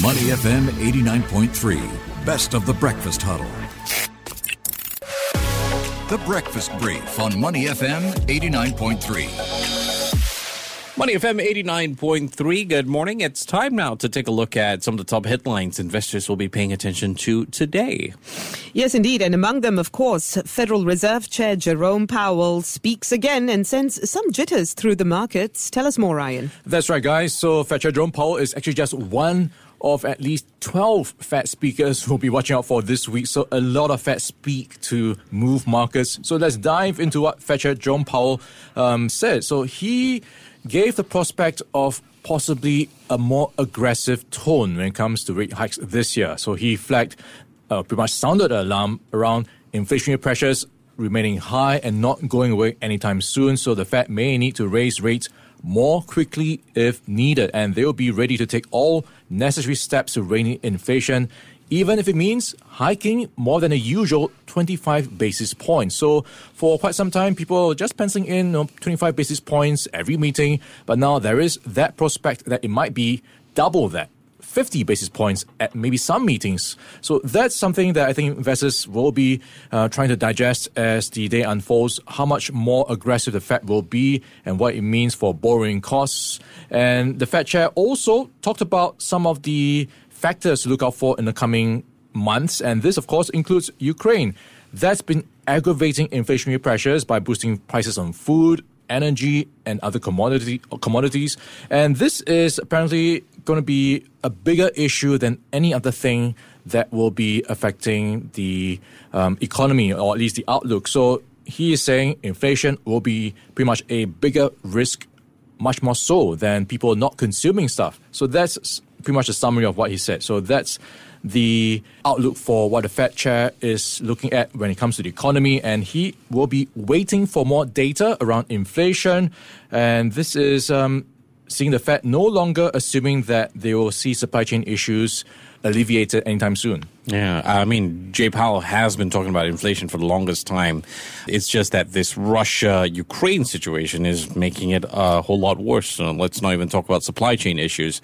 Money FM 89.3, best of the breakfast huddle. The Breakfast Brief on Money FM 89.3. Money FM 89.3. Good morning. It's time now to take a look at some of the top headlines investors will be paying attention to today. Yes, indeed. And among them, of course, Federal Reserve Chair Jerome Powell speaks again and sends some jitters through the markets. Tell us more, Ryan. That's right, guys. So, Fed Chair Jerome Powell is actually just one of at least 12 Fed speakers we'll be watching out for this week. So a lot of Fed speak to move markets. So let's dive into what Fed Chair Jerome Powell um, said. So he gave the prospect of possibly a more aggressive tone when it comes to rate hikes this year. So he flagged, uh, pretty much sounded an alarm around inflationary pressures remaining high and not going away anytime soon. So the Fed may need to raise rates more quickly if needed, and they will be ready to take all necessary steps to rein in inflation, even if it means hiking more than a usual 25 basis points. So for quite some time, people were just penciling in you know, 25 basis points every meeting, but now there is that prospect that it might be double that 50 basis points at maybe some meetings. So that's something that I think investors will be uh, trying to digest as the day unfolds, how much more aggressive the Fed will be and what it means for borrowing costs. And the Fed chair also talked about some of the factors to look out for in the coming months. And this, of course, includes Ukraine. That's been aggravating inflationary pressures by boosting prices on food, energy, and other commodity commodities. And this is apparently going to be a bigger issue than any other thing that will be affecting the um, economy or at least the outlook. So he is saying inflation will be pretty much a bigger risk, much more so than people not consuming stuff. So that's pretty much a summary of what he said. So that's the outlook for what the Fed chair is looking at when it comes to the economy, and he will be waiting for more data around inflation. And this is um, seeing the Fed no longer assuming that they will see supply chain issues alleviated anytime soon. Yeah, I mean, Jay Powell has been talking about inflation for the longest time. It's just that this Russia Ukraine situation is making it a whole lot worse. So let's not even talk about supply chain issues.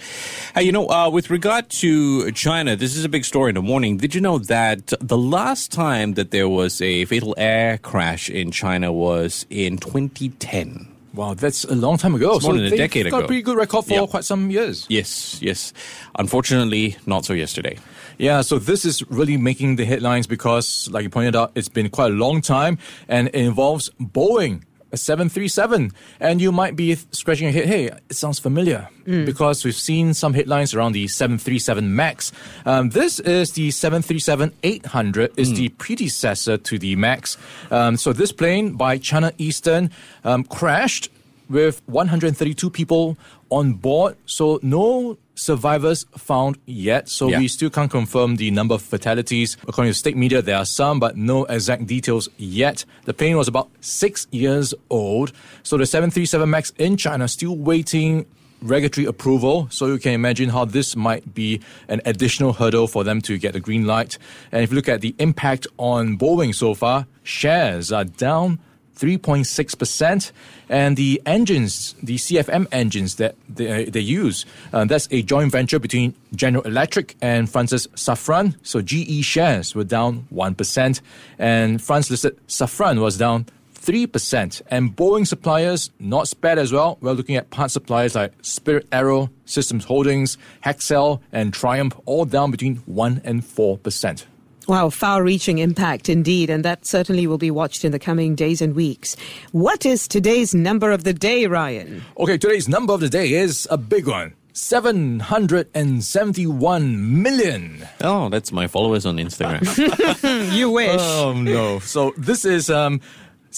Hey, you know, uh, with regard to China, this is a big story in the morning. Did you know that the last time that there was a fatal air crash in China was in 2010? Wow, that's a long time ago. It's more so than a decade got ago. a pretty good record for yep. quite some years. Yes, yes. Unfortunately, not so yesterday. Yeah, so this is really making the headlines because, like you pointed out, it's been quite a long time and it involves Boeing a 737 and you might be scratching your head hey it sounds familiar mm. because we've seen some headlines around the 737 max um, this is the 737 800 is mm. the predecessor to the max um, so this plane by china eastern um, crashed with 132 people on board so no survivors found yet, so yeah. we still can't confirm the number of fatalities. According to state media, there are some, but no exact details yet. The plane was about six years old, so the 737 MAX in China still waiting regulatory approval. So you can imagine how this might be an additional hurdle for them to get the green light. And if you look at the impact on Boeing so far, shares are down 3.6%. And the engines, the CFM engines that they, they use, uh, that's a joint venture between General Electric and France's Safran. So GE shares were down 1%, and France listed Safran was down 3%. And Boeing suppliers not spared as well. We're looking at part suppliers like Spirit Aero, Systems Holdings, Hexcel, and Triumph, all down between 1 and 4%. Wow, far reaching impact indeed, and that certainly will be watched in the coming days and weeks. What is today's number of the day, Ryan? Okay, today's number of the day is a big one. 771 million. Oh, that's my followers on Instagram. you wish. Oh, no. So, this is um,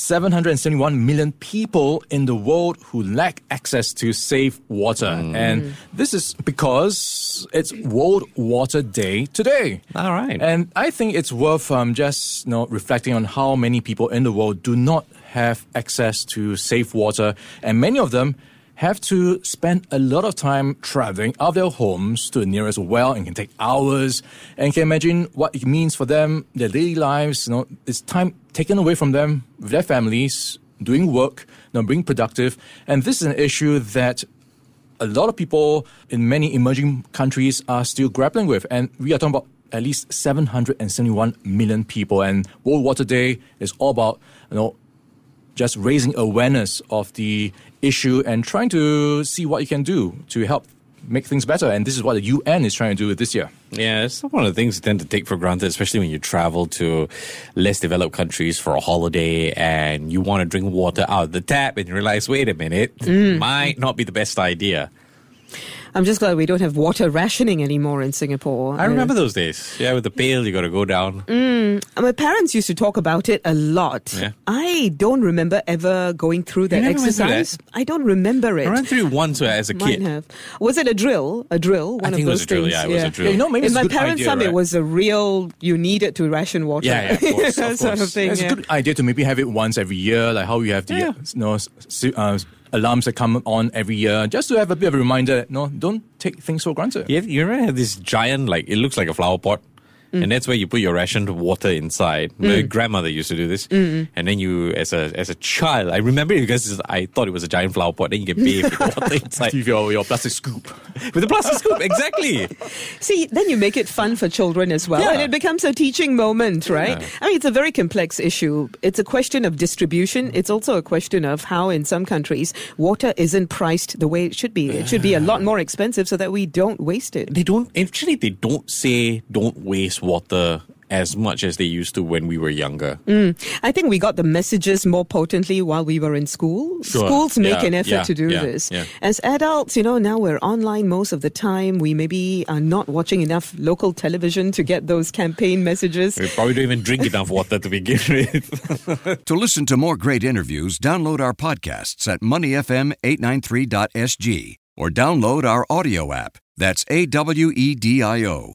771 million people in the world who lack access to safe water. Mm. And this is because it's World Water Day today. All right. And I think it's worth um, just you know, reflecting on how many people in the world do not have access to safe water. And many of them have to spend a lot of time traveling out of their homes to the nearest well and can take hours and you can imagine what it means for them, their daily lives, you know, it's time taken away from them with their families, doing work, you know, being productive. And this is an issue that a lot of people in many emerging countries are still grappling with. And we are talking about at least 771 million people. And World Water Day is all about, you know, just raising awareness of the issue and trying to see what you can do to help make things better. And this is what the UN is trying to do this year. Yeah, it's one of the things you tend to take for granted, especially when you travel to less developed countries for a holiday and you want to drink water out of the tap and you realize, wait a minute, mm. might not be the best idea. I'm just glad we don't have water rationing anymore in Singapore. I remember those days. Yeah, with the pail, you got to go down. Uh, my parents used to talk about it a lot. Yeah. I don't remember ever going through that never went through that? exercise. I don't remember it. I ran through once as a Might kid. have. Was it a drill? A drill? One I of think it was those a drill, things. yeah, it was a drill. Yeah, you know, maybe In my parents' idea, time, it was a real. You needed to ration water. Yeah, yeah, of course, of sort of course. thing. It's yeah. a good idea to maybe have it once every year, like how you have the Yeah. you know, s- s- uh, alarms that come on every year, just to have a bit of a reminder. No, don't take things for granted. You, have, you remember this giant, like, it looks like a flower pot? Mm. And that's where you put your rationed water inside. My grandmother used to do this, Mm, and then you, as a as a child, I remember it because I thought it was a giant flower pot. Then you get bathed with water inside With your, your plastic scoop. with a plastic scoop. Exactly. See, then you make it fun for children as well, Yeah. and it becomes a teaching moment, right? I mean, it's a very complex issue. It's a question of distribution. It's also a question of how, in some countries, water isn't priced the way it should be. It should be a lot more expensive so that we don't waste it. They don't actually. They don't say don't waste water as much as they used to when we were younger. Mm. I think we got the messages more potently while we were in school. Sure. Schools make Yeah, an effort yeah, to do yeah, this. yeah. As adults, you know, now we're online most of the time. We maybe are not watching enough local television to get those campaign messages. We probably don't even drink enough water to begin with. To listen to more great interviews, download our podcasts at moneyfm893.sg or download our audio app. That's A W E D I O.